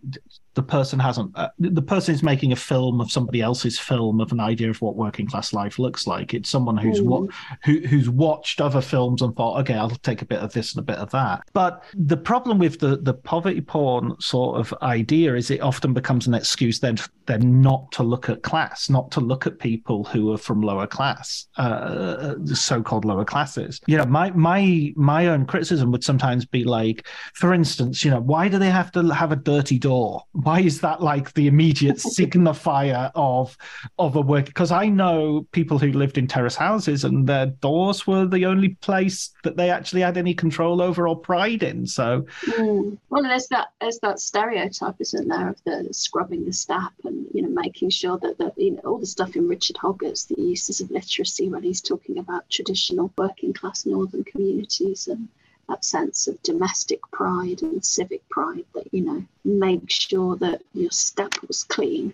the person hasn't uh, the person is making a film of somebody else's film of an idea of what working class life looks like. It's someone who's mm. wa- who, who's watched other films and thought okay i'll take a bit of this and a bit of that. But the problem with the the poverty porn sort of idea is it often becomes an excuse then then not to look at class not to look at people who are from lower class uh, so-called lower classes. You know my my my own criticism would sometimes be like for instance you know why do they have to have a dirty door why is that like the immediate signifier of of a work because i know people who lived in terrace houses and their doors were the only place that they actually had any control over or pride in so mm. well there's that there's that stereotype isn't there of the scrubbing the step and you know making sure that the you know all the stuff in richard hoggart the uses of literacy when he's talking about traditional working class northern communities and that sense of domestic pride and civic pride that, you know, make sure that your step was clean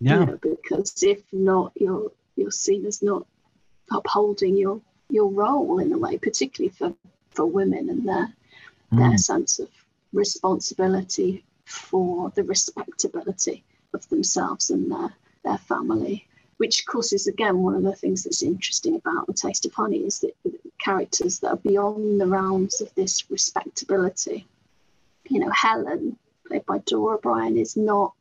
Yeah. You know, because if not, you're you're seen as not upholding your your role in a way, particularly for for women and their mm. their sense of responsibility for the respectability of themselves and their their family. Which, of course, is again one of the things that's interesting about the Taste of Honey is that characters that are beyond the realms of this respectability. You know, Helen, played by Dora Bryan, is not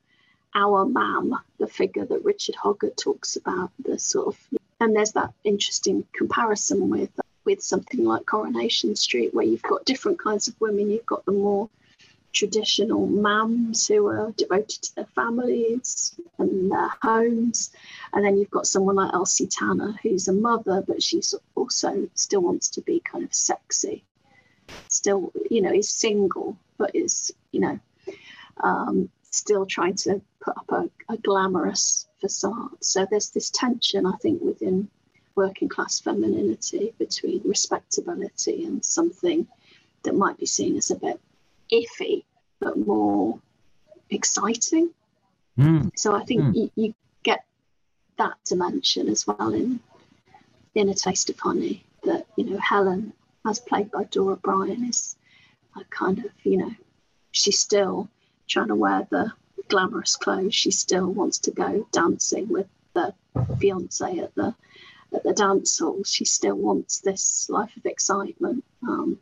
our mam, the figure that Richard Hoggart talks about. The sort of and there's that interesting comparison with with something like Coronation Street, where you've got different kinds of women. You've got the more traditional mums who are devoted to their families and their homes. And then you've got someone like Elsie Tanner, who's a mother, but she's also still wants to be kind of sexy. Still, you know, is single, but is, you know, um, still trying to put up a, a glamorous facade. So there's this tension, I think, within working class femininity between respectability and something that might be seen as a bit iffy but more exciting. Mm. So I think mm. you, you, get that dimension as well in in a taste of honey. That you know Helen, as played by Dora Bryan, is a kind of you know she's still trying to wear the glamorous clothes. She still wants to go dancing with the fiance at the at the dance hall. She still wants this life of excitement. Um,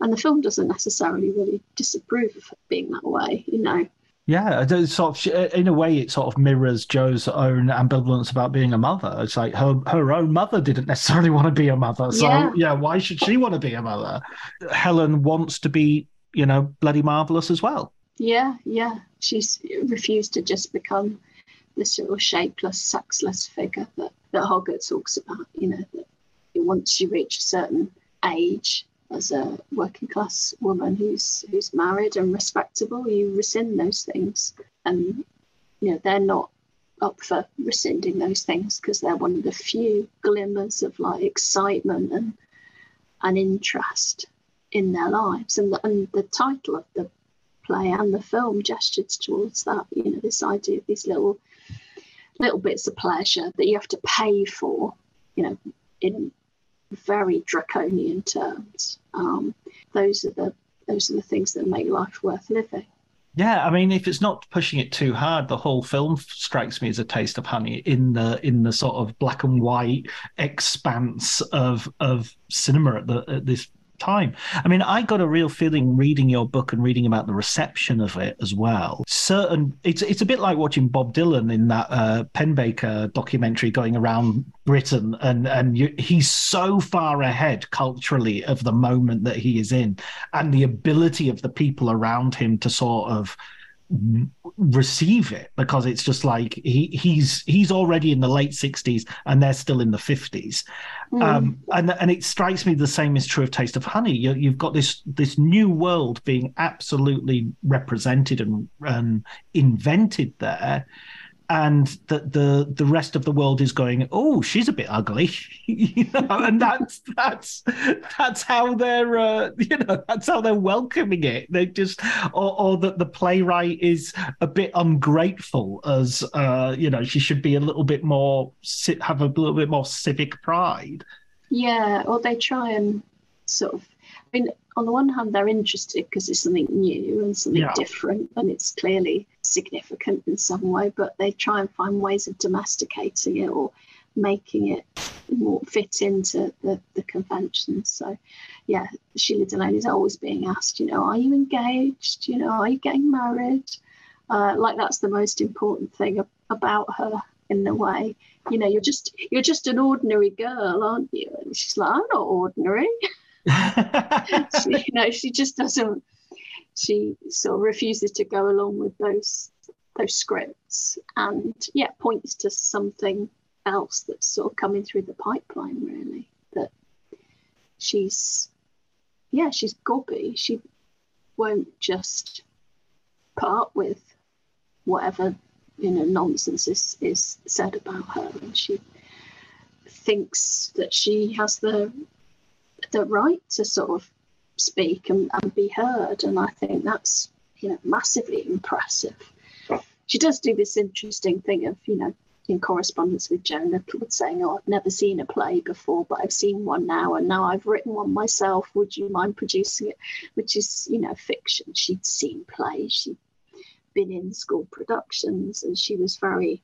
and the film doesn't necessarily really disapprove of being that way, you know. Yeah, sort of in a way, it sort of mirrors Jo's own ambivalence about being a mother. It's like her her own mother didn't necessarily want to be a mother, so yeah, yeah why should she want to be a mother? Helen wants to be, you know, bloody marvelous as well. Yeah, yeah. She's refused to just become this sort of shapeless, sexless figure that that Hoggart talks about. You know, that once you reach a certain age, as a working class woman who's who's married and respectable, you rescind those things, and you know they're not up for rescinding those things because they're one of the few glimmers of like excitement and and interest in their lives, and the, and the title of the play and the film gestured towards that. You know, this idea of these little little bits of pleasure that you have to pay for. You know, in very draconian terms. Um, those are the those are the things that make life worth living. Yeah, I mean, if it's not pushing it too hard, the whole film strikes me as a taste of honey in the in the sort of black and white expanse of of cinema at, the, at this time. I mean, I got a real feeling reading your book and reading about the reception of it as well. Certain, it's it's a bit like watching Bob Dylan in that uh, Pennebaker documentary going around Britain, and and you, he's so far ahead culturally of the moment that he is in, and the ability of the people around him to sort of receive it because it's just like he he's he's already in the late 60s and they're still in the 50s mm. um, and and it strikes me the same is true of taste of honey. You, you've got this this new world being absolutely represented and, and invented there and that the the rest of the world is going, oh, she's a bit ugly, you know, and that's that's that's how they're uh, you know that's how they're welcoming it. They just or, or that the playwright is a bit ungrateful, as uh, you know, she should be a little bit more have a little bit more civic pride. Yeah, or they try and sort of. I mean, on the one hand, they're interested because it's something new and something yeah. different, and it's clearly significant in some way, but they try and find ways of domesticating it or making it more fit into the, the conventions. So, yeah, Shelagh Delaney is always being asked, you know, are you engaged? You know, are you getting married? Uh, like that's the most important thing about her in a way. You know, you're just you're just an ordinary girl, aren't you? And she's like, I'm not ordinary. she, you know, she just doesn't. She sort of refuses to go along with those those scripts, and yeah, points to something else that's sort of coming through the pipeline. Really, that she's yeah, she's gobby. She won't just part with whatever you know nonsense is, is said about her and she thinks that she has the the right to sort of speak and, and be heard. And I think that's you know massively impressive. she does do this interesting thing of, you know, in correspondence with Joan Littlewood saying, Oh, I've never seen a play before, but I've seen one now, and now I've written one myself. Would you mind producing it? Which is, you know, fiction. She'd seen plays, she'd been in school productions, and she was very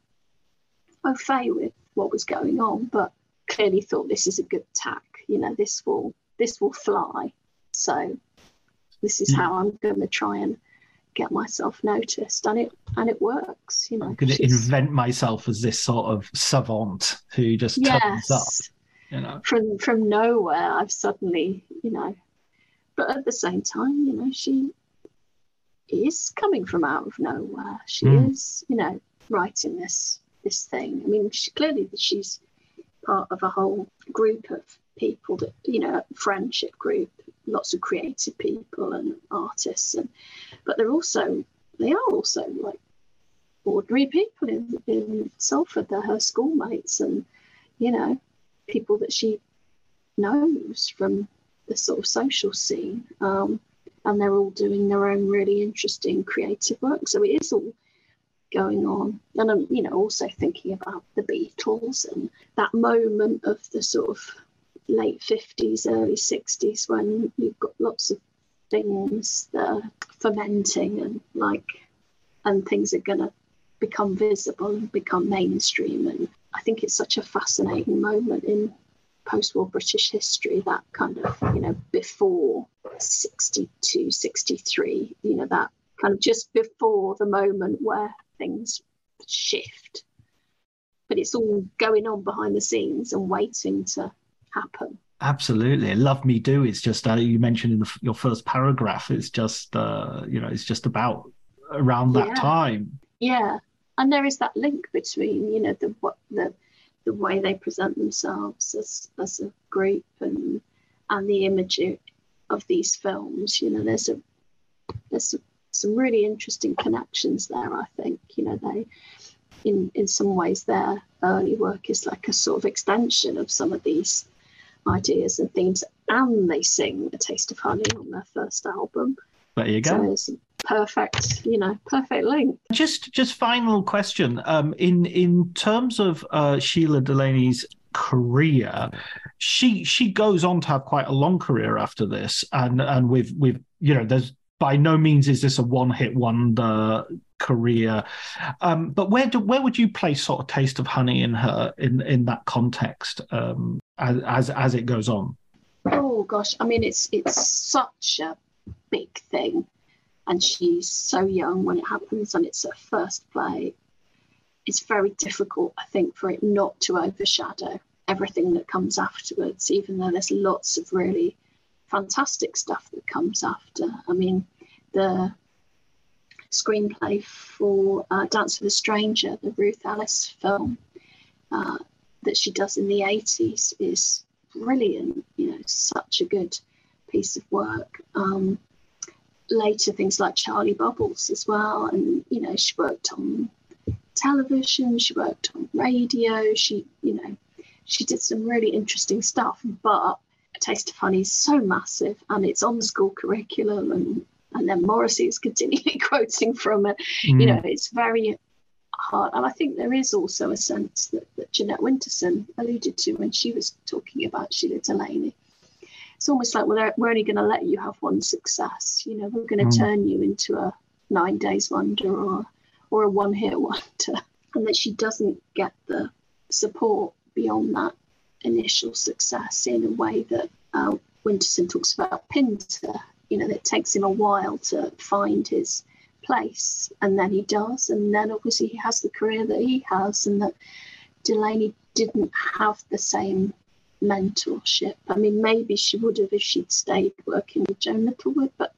au fait with what was going on, but clearly thought this is a good tack. You know, this will this will fly. So this is how I'm going to try and get myself noticed and it and it works you know. I'm going to invent myself as this sort of savant who just yes, turns up you know. From from nowhere i've suddenly you know but at the same time you know she is coming from out of nowhere. She mm. is you know writing this this thing. I mean she, clearly she's part of a whole group of people that you know friendship group lots of creative people and artists and but they're also they are also like ordinary people in, in Salford. They're her schoolmates and, you know, people that she knows from the sort of social scene. Um, and they're all doing their own really interesting creative work. So it is all going on. And I'm, you know, also thinking about the Beatles and that moment of the sort of late 50s, early 60s when you've got lots of things that are fermenting and like and things are going to become visible and become mainstream. And i think it's such a fascinating moment in post-war british history that kind of you know before 62 63 you know that kind of just before the moment where things shift. But it's all going on behind the scenes and waiting to happen Absolutely, "Love Me Do" is just uh, you mentioned in the, your first paragraph. It's just uh, you know, it's just about around that yeah. time. Yeah, and there is that link between you know the what the the way they present themselves as as a group and and the image of these films. You know, there's a there's a, some really interesting connections there. I think you know they in in some ways their early work is like a sort of extension of some of these ideas and themes, and they sing A Taste of Honey on their first album. There you go. So it's perfect, you know, perfect link. Just, just final question. Um, in in terms of uh, Shelagh Delaney's career, she she goes on to have quite a long career after this, and and with with you know, there's by no means is this a one hit wonder career. Um, but where do where would you place sort of Taste of Honey in her in in that context? Um, as as, it goes on? Oh gosh, I mean it's it's such a big thing, and she's so young when it happens, and it's her first play. It's very difficult, I think, for it not to overshadow everything that comes afterwards, even though there's lots of really fantastic stuff that comes after. I mean, the screenplay for uh, Dance with a Stranger, the Ruth Ellis film, uh, that she does in the 80s is brilliant. You know, such a good piece of work. Um, later, things like Charlie Bubbles as well. And, you know, she worked on television, she worked on radio, she, you know, she did some really interesting stuff. But A Taste of Honey is so massive and it's on the school curriculum and and then Morrissey is continually quoting from it. Mm. You know, it's very hard. And I think there is also a sense that, that Jeanette Winterson alluded to when she was talking about Shelagh Delaney. It's almost like, well, we're only going to let you have one success. You know, we're going to mm. turn you into a nine days wonder or, or a one hit wonder. And that she doesn't get the support beyond that initial success in a way that uh, Winterson talks about Pinter. You know, it takes him a while to find his place. And then he does. And then obviously he has the career that he has, and that Delaney didn't have the same mentorship. I mean, maybe she would have if she'd stayed working with Joan Littlewood, but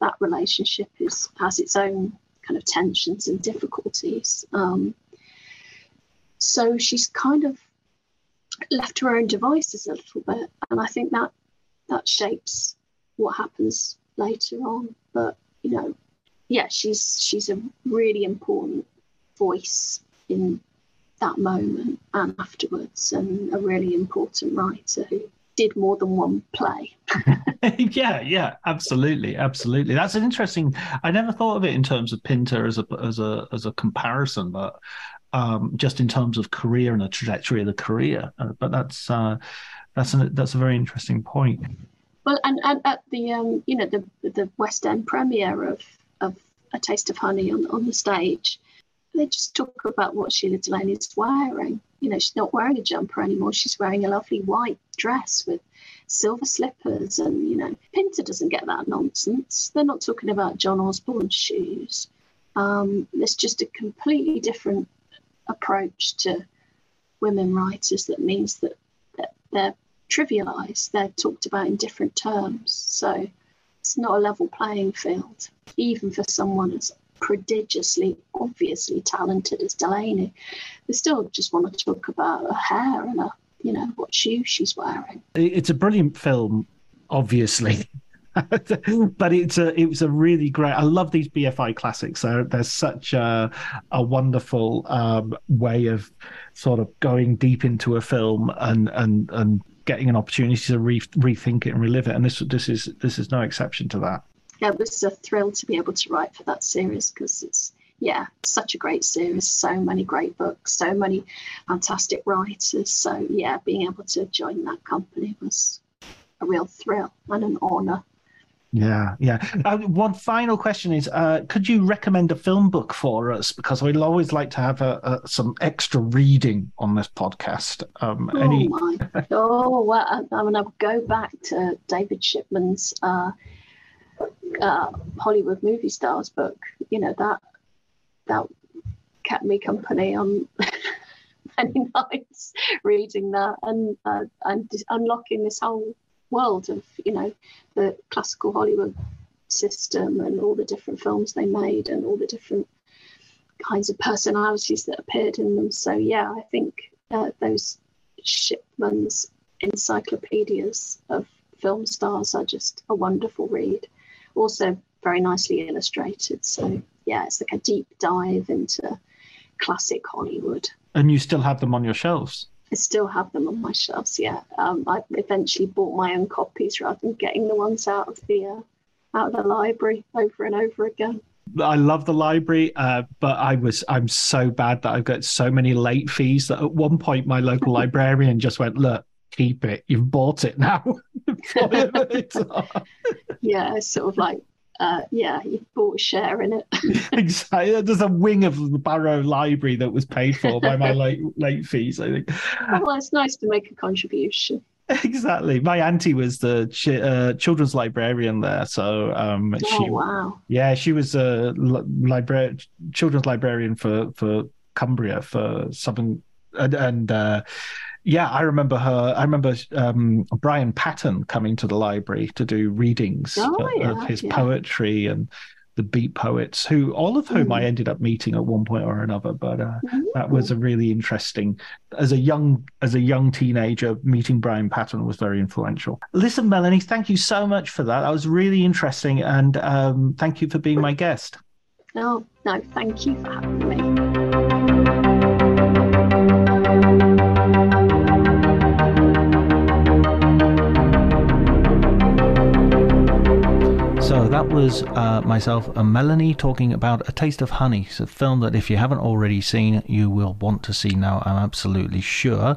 that relationship is has its own kind of tensions and difficulties. Um, so she's kind of left her own devices a little bit, and I think that that shapes what happens later on. But you know, yeah, she's she's a really important voice in that moment and afterwards, and a really important writer who did more than one play. yeah, yeah, absolutely, absolutely. That's an interesting. I never thought of it in terms of Pinter as a as a as a comparison, but um, just in terms of career and the trajectory of the career. Uh, but that's uh, that's a that's a very interesting point. Well, and, and at the um, you know the the West End premiere of A Taste of Honey on on the stage, they just talk about what Shelagh Delaney is wearing. You know, she's not wearing a jumper anymore. She's wearing a lovely white dress with silver slippers. And, you know, Pinter doesn't get that nonsense. They're not talking about John Osborne's shoes. Um, it's just a completely different approach to women writers that means that, that they're trivialized, they're talked about in different terms. So it's not a level playing field, even for someone as prodigiously, obviously talented as Delaney. They still just want to talk about her hair and her, you know, what shoes she's wearing. It's a brilliant film, obviously. but it's a it was a really great. I love these BFI classics. They're, they're such a, a wonderful um, way of sort of going deep into a film and and and getting an opportunity to re- rethink it and relive it. And this this is this is no exception to that yeah, it was a thrill to be able to write for that series because it's yeah, such a great series, so many great books, so many fantastic writers. So yeah, being able to join that company was a real thrill and an honour. Yeah, yeah. Uh, one final question is: uh, Could you recommend a film book for us? Because we'd always like to have a, a, some extra reading on this podcast. Um, oh any... my! Oh well, I, I mean, I'll go back to David Shipman's uh, uh, Hollywood movie stars book. You know that that kept me company on many nights reading that and uh, and unlocking this whole world of you know the classical Hollywood system and all the different films they made and all the different kinds of personalities that appeared in them. So yeah, I think uh, those Shipman's encyclopedias of film stars are just a wonderful read also very nicely illustrated. So yeah, it's like a deep dive into classic Hollywood. And you still have them on your shelves? I still have them on my shelves. Yeah, um, I eventually bought my own copies rather than getting the ones out of the uh, out of the library over and over again. I love the library, uh, but I was I'm so bad that I've got so many late fees that at one point my local librarian just went, "Look, keep it. You've bought it now. yeah, it's sort of like, uh, yeah, you bought a share in it. exactly. There's a wing of the Barrow Library that was paid for by my late late fees. I think. Well, it's nice to make a contribution. Exactly. My auntie was the ch- uh, children's librarian there, so um, oh, she, wow. Yeah, she was a li- children's librarian for for Cumbria for Southern and. and uh, yeah, I remember her. I remember um, Brian Patten coming to the library to do readings oh, of, yeah, of his yeah. poetry and the beat poets, who all of whom Mm. I ended up meeting at one point or another. But uh, Mm-hmm. that was a really interesting. As a young as a young teenager, meeting Brian Patten was very influential. Listen, Melanie, thank you so much for that. That was really interesting, and um, thank you for being my guest. No, no, thank you for having me. That was uh, myself and Melanie talking about A Taste of Honey. It's a film that if you haven't already seen, you will want to see now, I'm absolutely sure.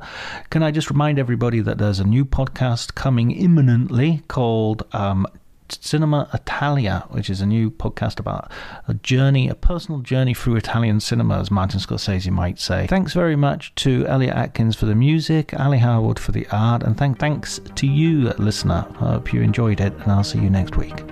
Can I just remind everybody that there's a new podcast coming imminently called um, Cinema Italia, which is a new podcast about a journey, a personal journey through Italian cinema, as Martin Scorsese might say. Thanks very much to Elliot Atkins for the music, Ali Harwood for the art, and thank thanks to you, listener. I hope you enjoyed it, and I'll see you next week.